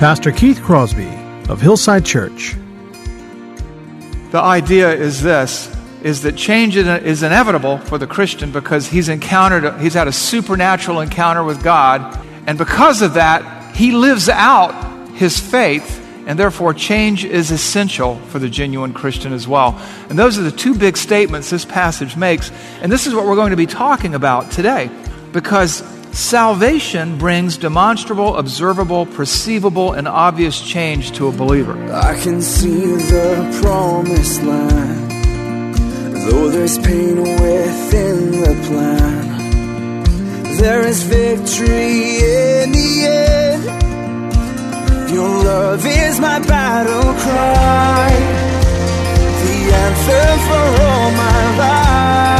Pastor Keith Crosby of Hillside Church. The idea is this is that change is inevitable for the Christian because he's encountered he's had a supernatural encounter with God and because of that he lives out his faith and therefore change is essential for the genuine Christian as well. And those are the two big statements this passage makes and this is what we're going to be talking about today because Salvation brings demonstrable, observable, perceivable, and obvious change to a believer. I can see the promised land, though there's pain within the plan. There is victory in the end. Your love is my battle cry, the for all my life.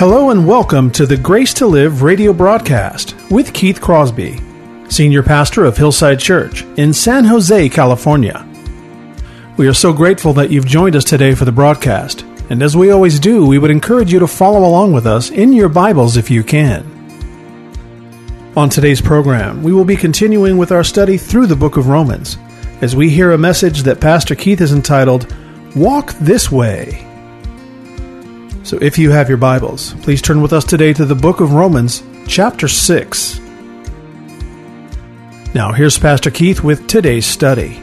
Hello and welcome to the Grace to Live radio broadcast with Keith Crosby, Senior Pastor of Hillside Church in San Jose, California. We are so grateful that you've joined us today for the broadcast, and as we always do, we would encourage you to follow along with us in your Bibles if you can. On today's program, we will be continuing with our study through the book of Romans as we hear a message that Pastor Keith has entitled, Walk This Way. So if you have your Bibles, please turn with us today to the book of Romans, chapter 6. Now, here's Pastor Keith with today's study.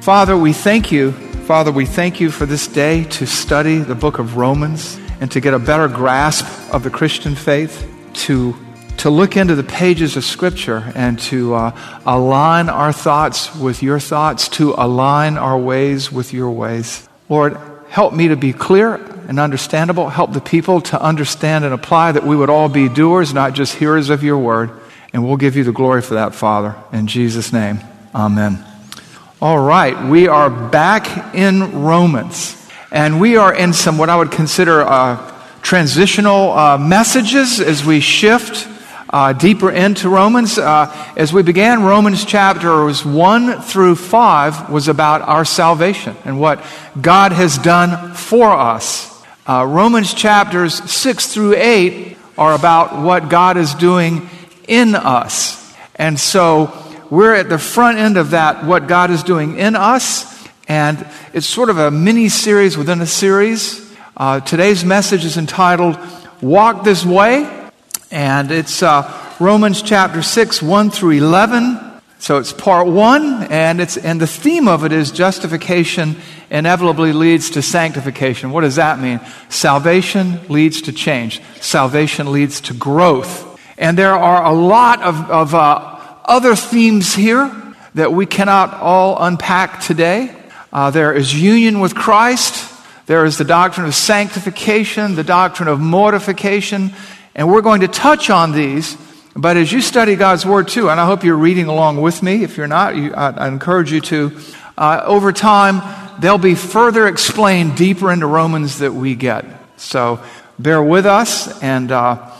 Father, we thank you. Father, we thank you for this day to study the book of Romans and to get a better grasp of the Christian faith, to, to look into the pages of Scripture and to uh, align our thoughts with your thoughts, to align our ways with your ways. Lord, help me to be clear and understandable. Help the people to understand and apply that we would all be doers, not just hearers of your word. And we'll give you the glory for that, Father. In Jesus' name, amen. All right, we are back in Romans. And we are in some what I would consider uh, transitional uh, messages as we shift uh, deeper into Romans. Uh, as we began, Romans chapters 1 through 5 was about our salvation and what God has done for us. Uh, Romans chapters 6 through 8 are about what God is doing in us. And so we're at the front end of that, what God is doing in us. And it's sort of a mini series within a series. Uh, today's message is entitled Walk This Way. And it's uh, Romans chapter 6, 1 through 11. So it's part one, and, it's, and the theme of it is justification inevitably leads to sanctification. What does that mean? Salvation leads to change, salvation leads to growth. And there are a lot of, of uh, other themes here that we cannot all unpack today. Uh, there is union with Christ, there is the doctrine of sanctification, the doctrine of mortification, and we're going to touch on these. But as you study God's Word too, and I hope you're reading along with me. If you're not, you, I, I, encourage you to. Uh, over time, they'll be further explained deeper into Romans that we get. So bear with us, and uh,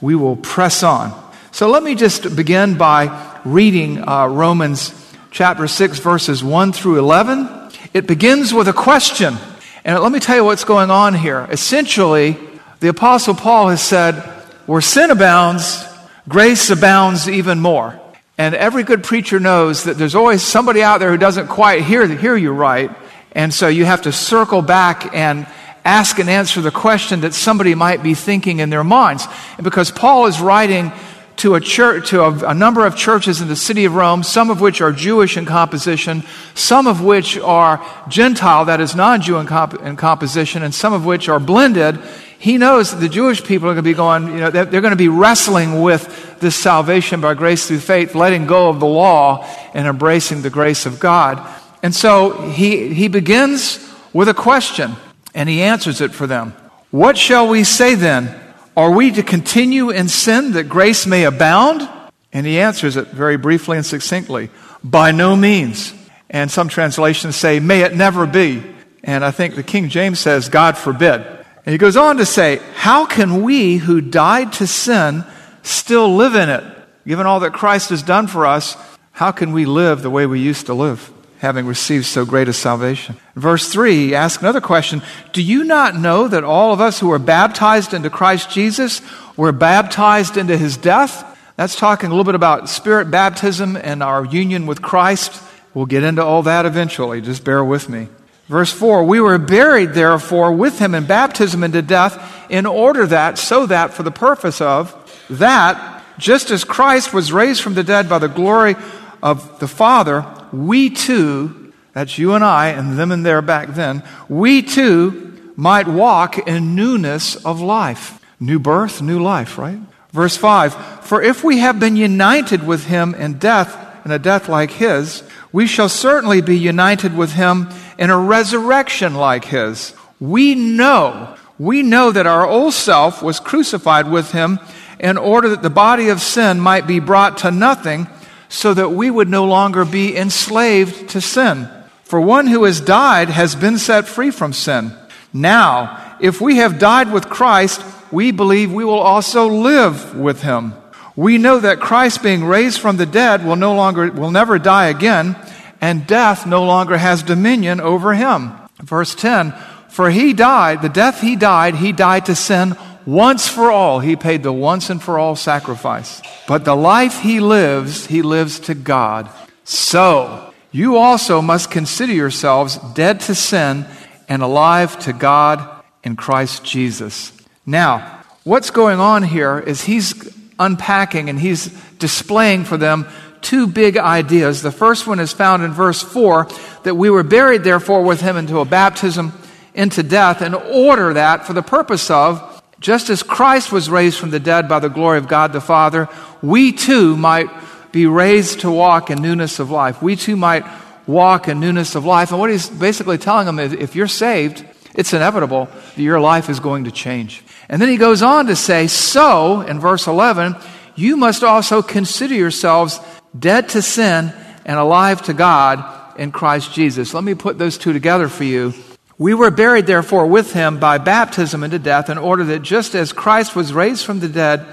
we will press on. So let me just begin by reading uh, Romans chapter 6, verses 1 through 11. It begins with a question. And let me tell you what's going on here. Essentially, the Apostle Paul has said, where sin abounds, grace abounds even more. And every good preacher knows that there's always somebody out there who doesn't quite hear, hear you right. And so you have to circle back and ask and answer the question that somebody might be thinking in their minds. And because Paul is writing to a church, to a, a, number of churches in the city of Rome, some of which are Jewish in composition, some of which are Gentile, that is non-Jew in, comp- in composition, and some of which are blended, he knows that the Jewish people are going to be going, you know, they're, going to be wrestling with this salvation by grace through faith, letting go of the law and embracing the grace of God. And so he, he begins with a question, and he answers it for them. What shall we say then? Are we to continue in sin that grace may abound? And he answers it very briefly and succinctly By no means. And some translations say, May it never be. And I think the King James says, God forbid. And he goes on to say, How can we who died to sin still live in it? Given all that Christ has done for us, how can we live the way we used to live? having received so great a salvation. Verse 3 he asks another question Do you not know that all of us who were baptized into Christ Jesus were baptized into his death? That's talking a little bit about spirit baptism and our union with Christ. We'll get into all that eventually. Just bear with me. Verse 4 We were buried, therefore, with him in baptism into death, in order that, so that, for the purpose of, that, just as Christ was raised from the dead by the glory of the Father, we too, that's you and I and them and there back then, we too might walk in newness of life. New birth, new life, right? Verse 5 For if we have been united with him in death, in a death like his, we shall certainly be united with him in a resurrection like his. We know, we know that our old self was crucified with him in order that the body of sin might be brought to nothing so that we would no longer be enslaved to sin. For one who has died has been set free from sin. Now, if we have died with Christ, we believe we will also live with him. We know that Christ being raised from the dead will no longer will never die again, and death no longer has dominion over him. Verse 10, for he died, the death he died, he died to sin once for all, he paid the once and for all sacrifice. But the life he lives, he lives to God. So, you also must consider yourselves dead to sin and alive to God in Christ Jesus. Now, what's going on here is he's unpacking and he's displaying for them two big ideas. The first one is found in verse 4 that we were buried, therefore, with him into a baptism into death in order that, for the purpose of, just as Christ was raised from the dead by the glory of God the Father, we too might be raised to walk in newness of life. We too might walk in newness of life. And what he's basically telling them is if you're saved, it's inevitable that your life is going to change. And then he goes on to say, So, in verse 11, you must also consider yourselves dead to sin and alive to God in Christ Jesus. Let me put those two together for you. We were buried, therefore, with him by baptism into death, in order that just as Christ was raised from the dead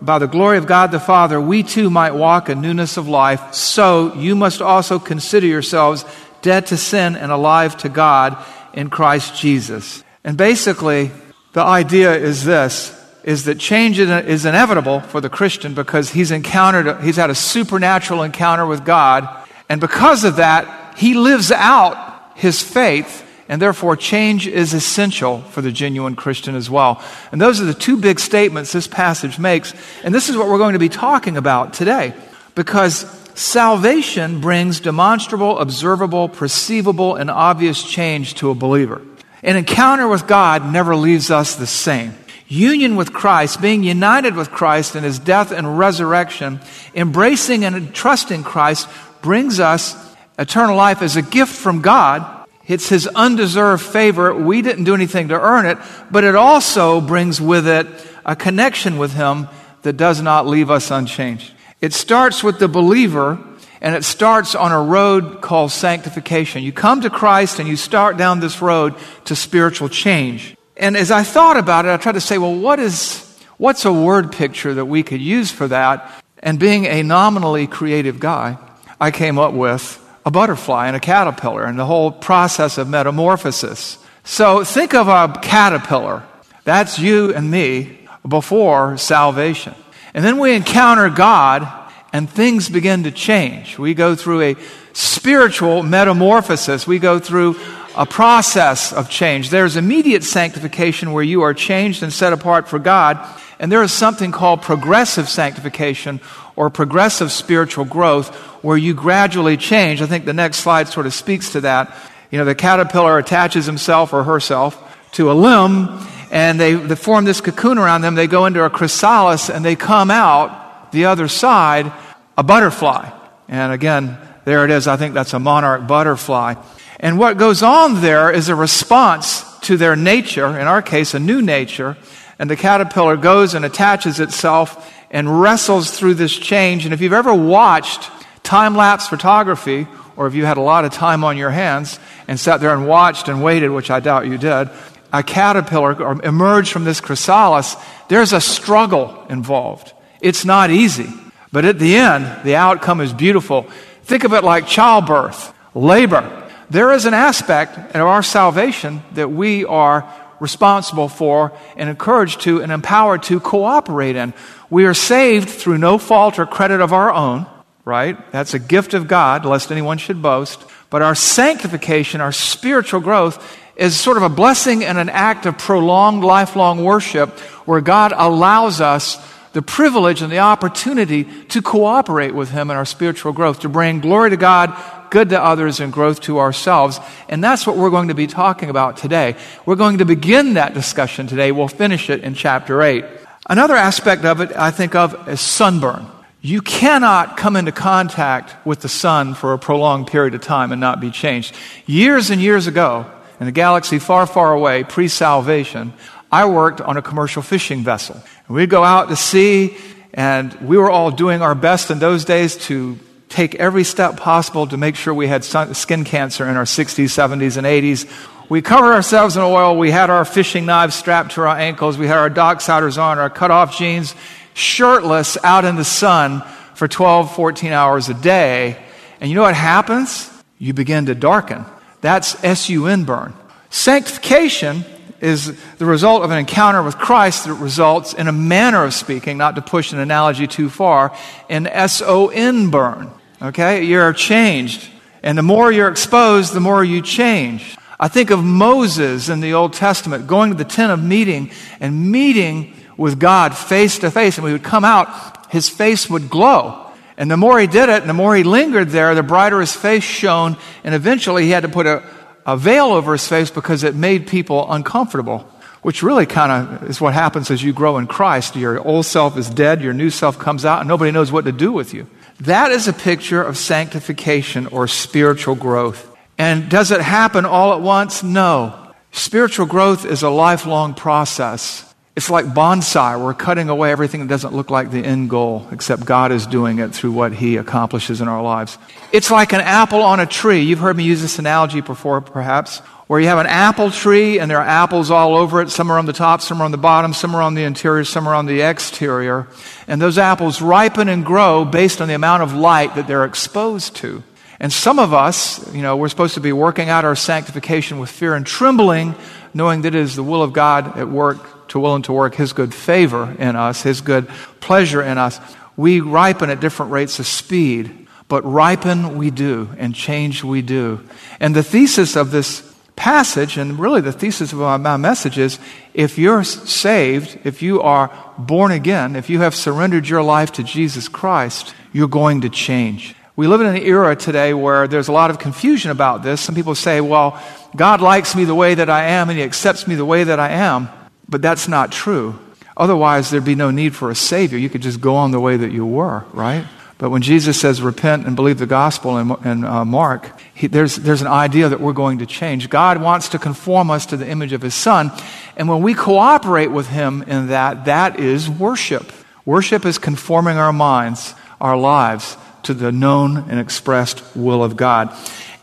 by the glory of God the Father, we too might walk in newness of life. So you must also consider yourselves dead to sin and alive to God in Christ Jesus. And basically, the idea is this is that change is inevitable for the Christian because he's encountered, he's had a supernatural encounter with God. And because of that, he lives out his faith and therefore change is essential for the genuine Christian as well. And those are the two big statements this passage makes. And this is what we're going to be talking about today. Because salvation brings demonstrable, observable, perceivable, and obvious change to a believer. An encounter with God never leaves us the same. Union with Christ, being united with Christ in his death and resurrection, embracing and trusting Christ brings us eternal life as a gift from God it's his undeserved favor. We didn't do anything to earn it, but it also brings with it a connection with him that does not leave us unchanged. It starts with the believer and it starts on a road called sanctification. You come to Christ and you start down this road to spiritual change. And as I thought about it, I tried to say, well, what is, what's a word picture that we could use for that? And being a nominally creative guy, I came up with a butterfly and a caterpillar and the whole process of metamorphosis. So think of a caterpillar. That's you and me before salvation. And then we encounter God and things begin to change. We go through a spiritual metamorphosis. We go through a process of change. There's immediate sanctification where you are changed and set apart for God. And there is something called progressive sanctification or progressive spiritual growth where you gradually change. I think the next slide sort of speaks to that. You know, the caterpillar attaches himself or herself to a limb and they, they form this cocoon around them. They go into a chrysalis and they come out the other side a butterfly. And again, there it is. I think that's a monarch butterfly. And what goes on there is a response to their nature, in our case, a new nature. And the caterpillar goes and attaches itself and wrestles through this change. And if you've ever watched time lapse photography, or if you had a lot of time on your hands and sat there and watched and waited, which I doubt you did, a caterpillar emerge from this chrysalis, there's a struggle involved. It's not easy. But at the end, the outcome is beautiful. Think of it like childbirth, labor. There is an aspect of our salvation that we are responsible for and encouraged to and empowered to cooperate in. We are saved through no fault or credit of our own, right? That's a gift of God, lest anyone should boast. But our sanctification, our spiritual growth, is sort of a blessing and an act of prolonged lifelong worship where God allows us the privilege and the opportunity to cooperate with Him in our spiritual growth, to bring glory to God, good to others, and growth to ourselves. And that's what we're going to be talking about today. We're going to begin that discussion today. We'll finish it in chapter 8. Another aspect of it I think of as sunburn. You cannot come into contact with the sun for a prolonged period of time and not be changed. Years and years ago, in a galaxy far, far away, pre salvation, I worked on a commercial fishing vessel. And we'd go out to sea, and we were all doing our best in those days to take every step possible to make sure we had skin cancer in our 60s, 70s, and 80s. We covered ourselves in oil. We had our fishing knives strapped to our ankles. We had our docksiders on, our cut off jeans, shirtless out in the sun for 12, 14 hours a day. And you know what happens? You begin to darken. That's S-U-N burn. Sanctification is the result of an encounter with Christ that results in a manner of speaking, not to push an analogy too far, in S-O-N burn. Okay? You're changed. And the more you're exposed, the more you change. I think of Moses in the Old Testament going to the tent of meeting and meeting with God face to face. And we would come out, his face would glow. And the more he did it, and the more he lingered there, the brighter his face shone. And eventually he had to put a, a veil over his face because it made people uncomfortable, which really kind of is what happens as you grow in Christ. Your old self is dead, your new self comes out, and nobody knows what to do with you. That is a picture of sanctification or spiritual growth. And does it happen all at once? No. Spiritual growth is a lifelong process. It's like bonsai. We're cutting away everything that doesn't look like the end goal, except God is doing it through what He accomplishes in our lives. It's like an apple on a tree. You've heard me use this analogy before, perhaps, where you have an apple tree and there are apples all over it. Some are on the top, some are on the bottom, some are on the interior, some are on the exterior. And those apples ripen and grow based on the amount of light that they're exposed to. And some of us, you know, we're supposed to be working out our sanctification with fear and trembling, knowing that it is the will of God at work to willing to work His good favor in us, His good pleasure in us. We ripen at different rates of speed, but ripen we do, and change we do. And the thesis of this passage, and really the thesis of my message is if you're saved, if you are born again, if you have surrendered your life to Jesus Christ, you're going to change. We live in an era today where there's a lot of confusion about this. Some people say, well, God likes me the way that I am and He accepts me the way that I am. But that's not true. Otherwise, there'd be no need for a Savior. You could just go on the way that you were, right? But when Jesus says repent and believe the gospel in, in uh, Mark, he, there's, there's an idea that we're going to change. God wants to conform us to the image of His Son. And when we cooperate with Him in that, that is worship. Worship is conforming our minds, our lives, to the known and expressed will of God.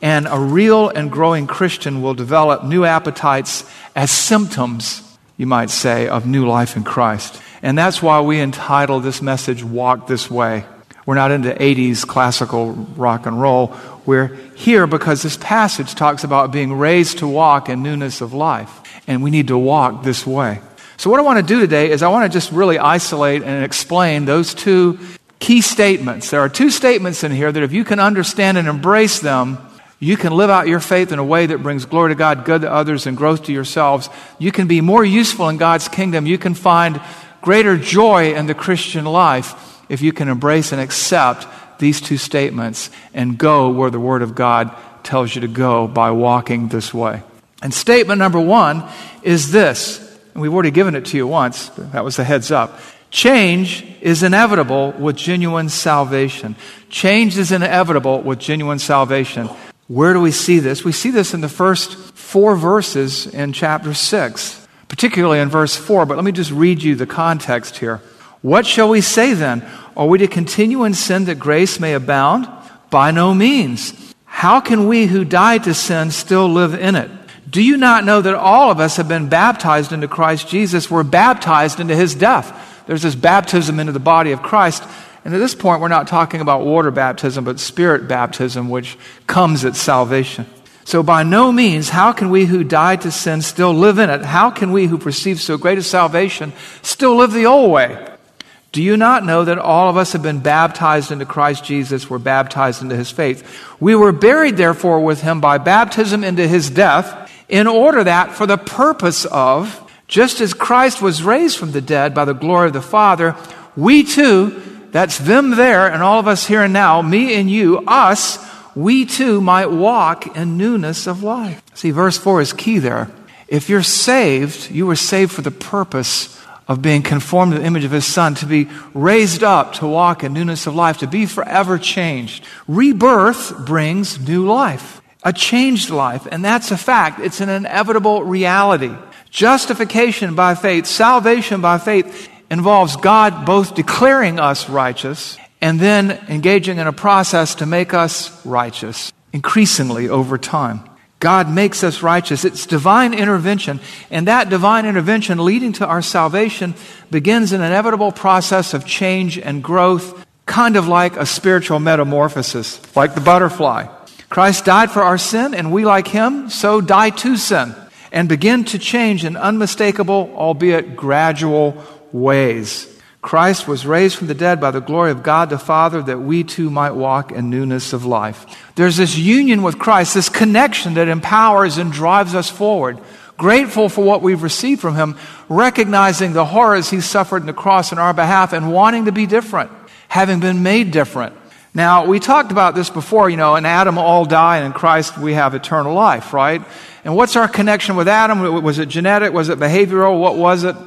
And a real and growing Christian will develop new appetites as symptoms you might say, of new life in Christ. And that's why we entitle this message Walk This Way. We're not into 80s classical rock and roll. We're here because this passage talks about being raised to walk in newness of life. And we need to walk this way. So, what I want to do today is I want to just really isolate and explain those two key statements. There are two statements in here that if you can understand and embrace them, you can live out your faith in a way that brings glory to God, good to others, and growth to yourselves. You can be more useful in God's kingdom. You can find greater joy in the Christian life if you can embrace and accept these two statements and go where the Word of God tells you to go by walking this way. And statement number one is this, and we've already given it to you once, that was the heads up. Change is inevitable with genuine salvation. Change is inevitable with genuine salvation. Where do we see this? We see this in the first four verses in chapter 6, particularly in verse 4. But let me just read you the context here. What shall we say then? Are we to continue in sin that grace may abound? By no means. How can we who died to sin still live in it? Do you not know that all of us have been baptized into Christ Jesus? We're baptized into his death. There's this baptism into the body of Christ. And at this point, we're not talking about water baptism, but spirit baptism, which comes at salvation. So, by no means, how can we who died to sin still live in it? How can we who perceive so great a salvation still live the old way? Do you not know that all of us have been baptized into Christ Jesus, were baptized into his faith? We were buried, therefore, with him by baptism into his death, in order that, for the purpose of, just as Christ was raised from the dead by the glory of the Father, we too that's them there and all of us here and now, me and you, us, we too might walk in newness of life. See, verse 4 is key there. If you're saved, you were saved for the purpose of being conformed to the image of his son, to be raised up to walk in newness of life, to be forever changed. Rebirth brings new life, a changed life, and that's a fact. It's an inevitable reality. Justification by faith, salvation by faith involves God both declaring us righteous and then engaging in a process to make us righteous increasingly over time. God makes us righteous. It's divine intervention, and that divine intervention leading to our salvation begins an inevitable process of change and growth, kind of like a spiritual metamorphosis, like the butterfly. Christ died for our sin, and we, like him, so die to sin and begin to change in unmistakable, albeit gradual ways. Christ was raised from the dead by the glory of God the Father that we too might walk in newness of life. There's this union with Christ, this connection that empowers and drives us forward. Grateful for what we've received from Him, recognizing the horrors He suffered in the cross in our behalf and wanting to be different, having been made different. Now, we talked about this before, you know, in Adam all die and in Christ we have eternal life, right? And what's our connection with Adam? Was it genetic? Was it behavioral? What was it?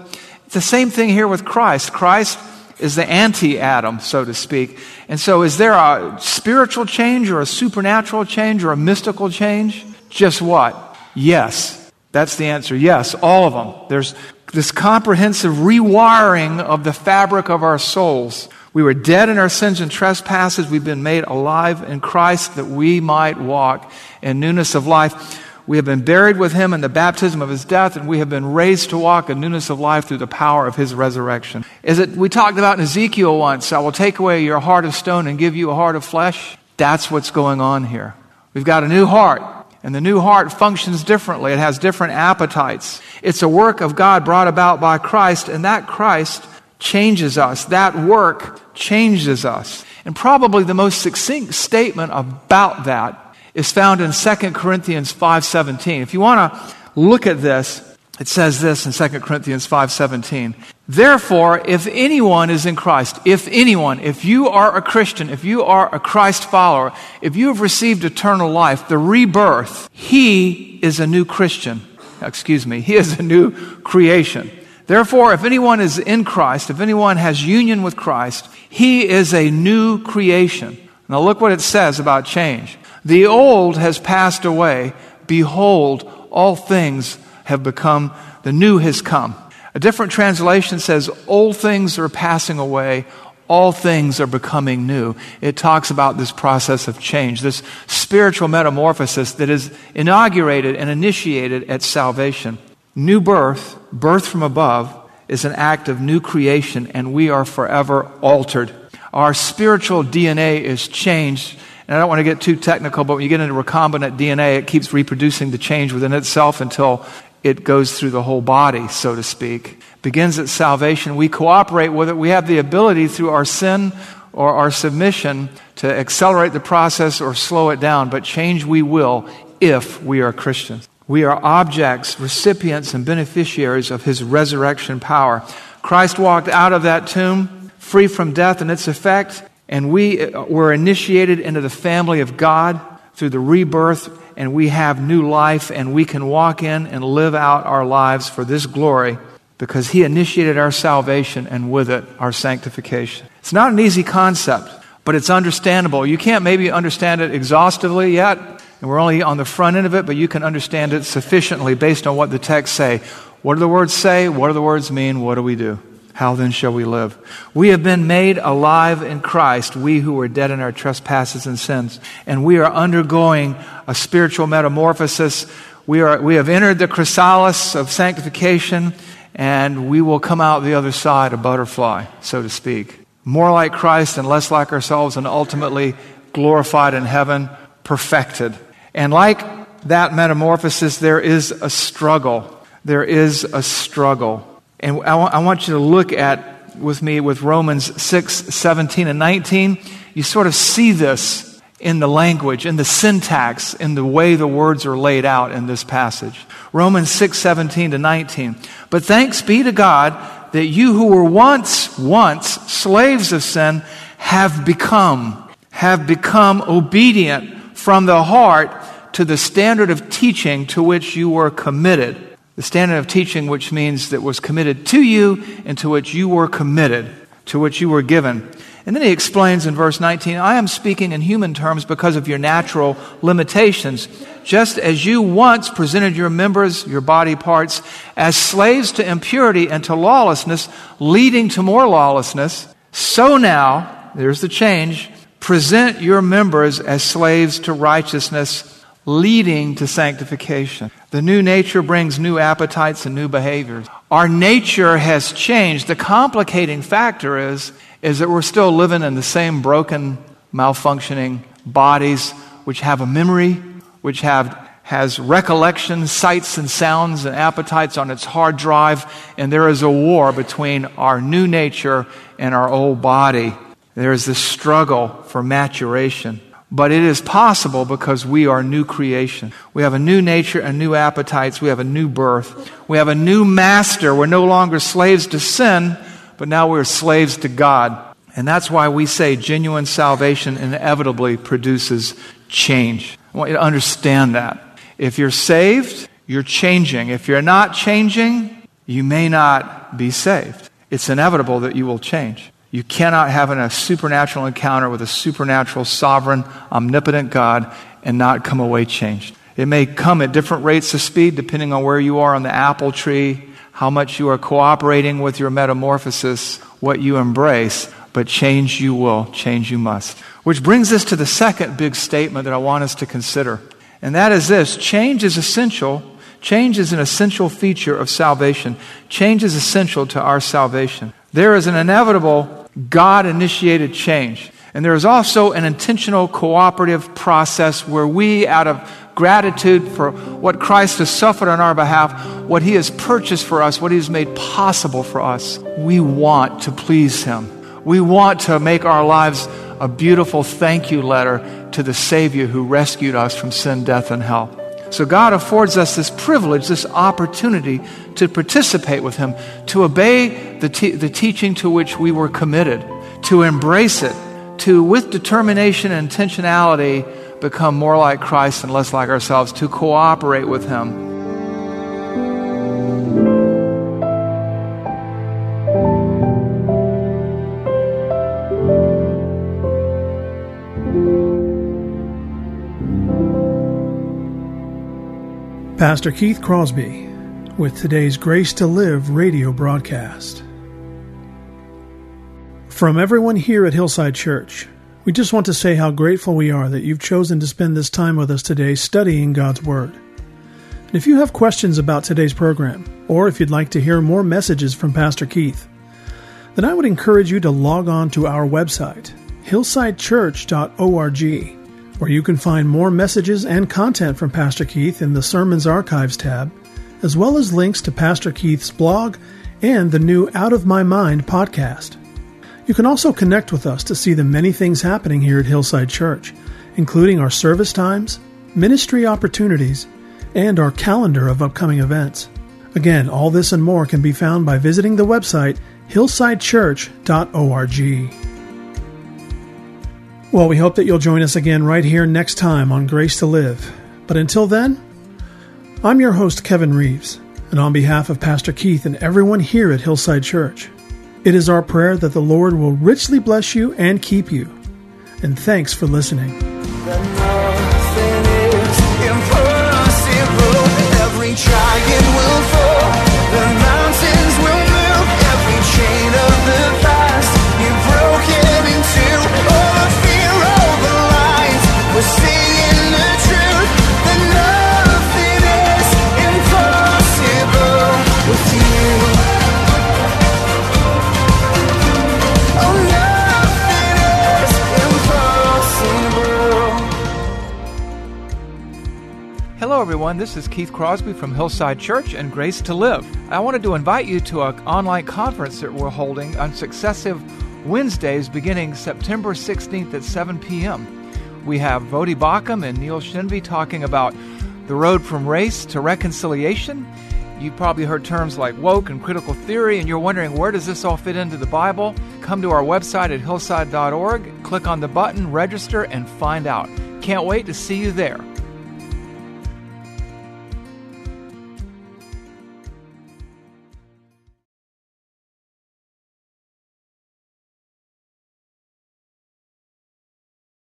It's the same thing here with Christ. Christ is the anti Adam, so to speak. And so, is there a spiritual change or a supernatural change or a mystical change? Just what? Yes. That's the answer. Yes, all of them. There's this comprehensive rewiring of the fabric of our souls. We were dead in our sins and trespasses. We've been made alive in Christ that we might walk in newness of life. We have been buried with him in the baptism of his death, and we have been raised to walk in newness of life through the power of his resurrection. Is it we talked about in Ezekiel once, I will take away your heart of stone and give you a heart of flesh? That's what's going on here. We've got a new heart. And the new heart functions differently. It has different appetites. It's a work of God brought about by Christ, and that Christ changes us. That work changes us. And probably the most succinct statement about that is found in 2 Corinthians 5:17. If you want to look at this, it says this in 2 Corinthians 5:17. Therefore, if anyone is in Christ, if anyone, if you are a Christian, if you are a Christ follower, if you have received eternal life, the rebirth, he is a new Christian. Excuse me, he is a new creation. Therefore, if anyone is in Christ, if anyone has union with Christ, he is a new creation. Now look what it says about change. The old has passed away. Behold, all things have become, the new has come. A different translation says, Old things are passing away, all things are becoming new. It talks about this process of change, this spiritual metamorphosis that is inaugurated and initiated at salvation. New birth, birth from above, is an act of new creation, and we are forever altered. Our spiritual DNA is changed and I don't want to get too technical, but when you get into recombinant DNA, it keeps reproducing the change within itself until it goes through the whole body, so to speak. Begins at salvation. We cooperate with it. We have the ability through our sin or our submission to accelerate the process or slow it down, but change we will if we are Christians. We are objects, recipients, and beneficiaries of his resurrection power. Christ walked out of that tomb free from death and its effect, and we uh, were initiated into the family of God through the rebirth, and we have new life, and we can walk in and live out our lives for this glory because He initiated our salvation and with it our sanctification. It's not an easy concept, but it's understandable. You can't maybe understand it exhaustively yet, and we're only on the front end of it, but you can understand it sufficiently based on what the texts say. What do the words say? What do the words mean? What do we do? How then shall we live? We have been made alive in Christ, we who were dead in our trespasses and sins, and we are undergoing a spiritual metamorphosis. We, are, we have entered the chrysalis of sanctification, and we will come out the other side a butterfly, so to speak. More like Christ and less like ourselves, and ultimately glorified in heaven, perfected. And like that metamorphosis, there is a struggle. There is a struggle. And I, w- I want you to look at with me with Romans 6, 17, and 19. You sort of see this in the language, in the syntax, in the way the words are laid out in this passage. Romans 6, 17 to 19. But thanks be to God that you who were once, once slaves of sin have become, have become obedient from the heart to the standard of teaching to which you were committed. The standard of teaching, which means that was committed to you and to which you were committed, to which you were given. And then he explains in verse 19, I am speaking in human terms because of your natural limitations. Just as you once presented your members, your body parts, as slaves to impurity and to lawlessness, leading to more lawlessness, so now, there's the change, present your members as slaves to righteousness, leading to sanctification. The new nature brings new appetites and new behaviors. Our nature has changed. The complicating factor is is that we're still living in the same broken, malfunctioning bodies which have a memory, which have has recollections, sights and sounds and appetites on its hard drive, and there is a war between our new nature and our old body. There is this struggle for maturation. But it is possible because we are new creation. We have a new nature and new appetites. We have a new birth. We have a new master. We're no longer slaves to sin, but now we're slaves to God. And that's why we say genuine salvation inevitably produces change. I want you to understand that. If you're saved, you're changing. If you're not changing, you may not be saved. It's inevitable that you will change. You cannot have a supernatural encounter with a supernatural, sovereign, omnipotent God and not come away changed. It may come at different rates of speed depending on where you are on the apple tree how much you are cooperating with your metamorphosis, what you embrace, but change you will, change you must. Which brings us to the second big statement that I want us to consider. And that is this change is essential. Change is an essential feature of salvation. Change is essential to our salvation. There is an inevitable God initiated change. And there is also an intentional cooperative process where we, out of gratitude for what Christ has suffered on our behalf, what he has purchased for us, what he has made possible for us, we want to please him. We want to make our lives a beautiful thank you letter to the Savior who rescued us from sin, death, and hell. So God affords us this privilege, this opportunity to participate with Him, to obey the, te- the teaching to which we were committed, to embrace it, to, with determination and intentionality, become more like Christ and less like ourselves, to cooperate with Him. Pastor Keith Crosby with today's Grace to Live radio broadcast. From everyone here at Hillside Church, we just want to say how grateful we are that you've chosen to spend this time with us today studying God's Word. And if you have questions about today's program, or if you'd like to hear more messages from Pastor Keith, then I would encourage you to log on to our website, hillsidechurch.org, where you can find more messages and content from Pastor Keith in the Sermons Archives tab, as well as links to Pastor Keith's blog and the new Out of My Mind podcast. You can also connect with us to see the many things happening here at Hillside Church, including our service times, ministry opportunities, and our calendar of upcoming events. Again, all this and more can be found by visiting the website hillsidechurch.org. Well, we hope that you'll join us again right here next time on Grace to Live. But until then, I'm your host, Kevin Reeves, and on behalf of Pastor Keith and everyone here at Hillside Church, it is our prayer that the Lord will richly bless you and keep you. And thanks for listening. Everyone. This is Keith Crosby from Hillside Church and Grace to Live. I wanted to invite you to an online conference that we're holding on successive Wednesdays beginning September 16th at 7 p.m. We have Voddie Baucham and Neil Shenvi talking about the road from race to reconciliation. You've probably heard terms like woke and critical theory, and you're wondering where does this all fit into the Bible? Come to our website at hillside.org, click on the button, register, and find out. Can't wait to see you there.